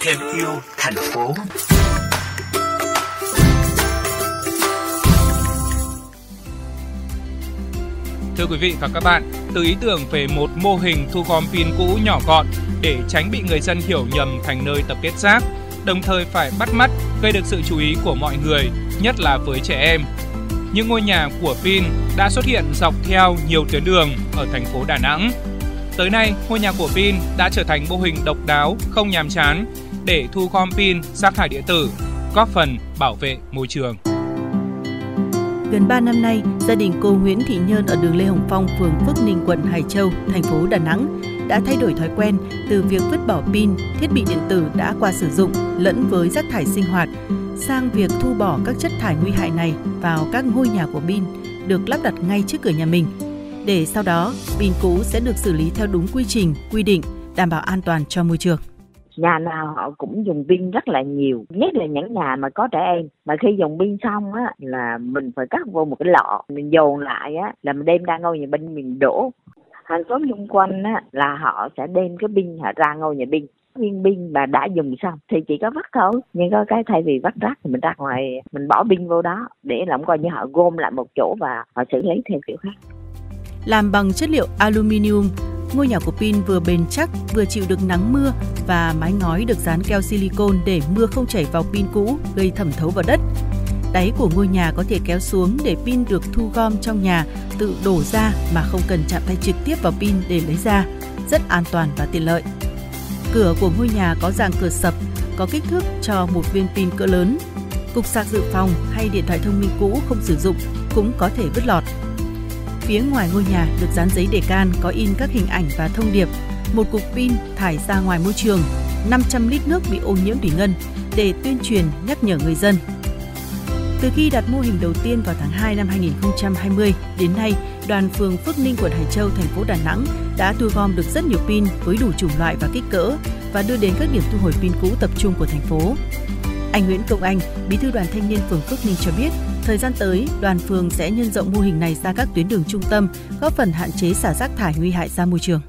Thêm yêu thành phố. Thưa quý vị và các bạn, từ ý tưởng về một mô hình thu gom pin cũ nhỏ gọn để tránh bị người dân hiểu nhầm thành nơi tập kết rác, đồng thời phải bắt mắt gây được sự chú ý của mọi người, nhất là với trẻ em. Những ngôi nhà của pin đã xuất hiện dọc theo nhiều tuyến đường ở thành phố Đà Nẵng. Tới nay, ngôi nhà của pin đã trở thành mô hình độc đáo, không nhàm chán để thu gom pin, rác thải điện tử, góp phần bảo vệ môi trường. Gần 3 năm nay, gia đình cô Nguyễn Thị Nhơn ở đường Lê Hồng Phong, phường Phước Ninh, quận Hải Châu, thành phố Đà Nẵng đã thay đổi thói quen từ việc vứt bỏ pin, thiết bị điện tử đã qua sử dụng lẫn với rác thải sinh hoạt sang việc thu bỏ các chất thải nguy hại này vào các ngôi nhà của pin được lắp đặt ngay trước cửa nhà mình. Để sau đó, pin cũ sẽ được xử lý theo đúng quy trình, quy định, đảm bảo an toàn cho môi trường. Nhà nào họ cũng dùng pin rất là nhiều nhất là những nhà mà có trẻ em. Mà khi dùng pin xong á là mình phải cắt vô một cái lọ mình dồn lại á là mình đem ra ngôi nhà pin mình đổ. Hàng xóm xung quanh á là họ sẽ đem cái pin họ ra ngôi nhà pin. Viên pin mà đã dùng xong thì chỉ có vắt thôi. Nhưng có cái thay vì vắt rác thì mình ra ngoài mình bỏ pin vô đó để làm coi như họ gom lại một chỗ và họ xử lý theo kiểu khác làm bằng chất liệu aluminium ngôi nhà của Pin vừa bền chắc, vừa chịu được nắng mưa và mái ngói được dán keo silicon để mưa không chảy vào pin cũ gây thẩm thấu vào đất. Đáy của ngôi nhà có thể kéo xuống để pin được thu gom trong nhà tự đổ ra mà không cần chạm tay trực tiếp vào pin để lấy ra, rất an toàn và tiện lợi. Cửa của ngôi nhà có dạng cửa sập, có kích thước cho một viên pin cỡ lớn. Cục sạc dự phòng hay điện thoại thông minh cũ không sử dụng cũng có thể vứt lọt Phía ngoài ngôi nhà được dán giấy đề can có in các hình ảnh và thông điệp, một cục pin thải ra ngoài môi trường, 500 lít nước bị ô nhiễm thủy ngân để tuyên truyền nhắc nhở người dân. Từ khi đặt mô hình đầu tiên vào tháng 2 năm 2020 đến nay, đoàn phường Phước Ninh quận Hải Châu thành phố Đà Nẵng đã thu gom được rất nhiều pin với đủ chủng loại và kích cỡ và đưa đến các điểm thu hồi pin cũ tập trung của thành phố. Anh Nguyễn Công Anh, Bí thư đoàn thanh niên phường Phước Ninh cho biết, thời gian tới, đoàn phường sẽ nhân rộng mô hình này ra các tuyến đường trung tâm, góp phần hạn chế xả rác thải nguy hại ra môi trường.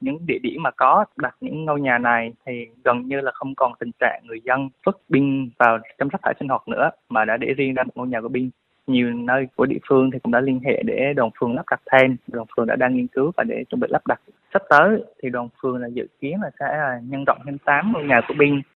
Những địa điểm mà có đặt những ngôi nhà này thì gần như là không còn tình trạng người dân vứt pin vào chăm rác thải sinh hoạt nữa mà đã để riêng ra một ngôi nhà của pin nhiều nơi của địa phương thì cũng đã liên hệ để đoàn phường lắp đặt thêm đoàn phường đã đang nghiên cứu và để chuẩn bị lắp đặt sắp tới thì đoàn phường là dự kiến là sẽ à, nhân rộng thêm 8 ngôi nhà của binh.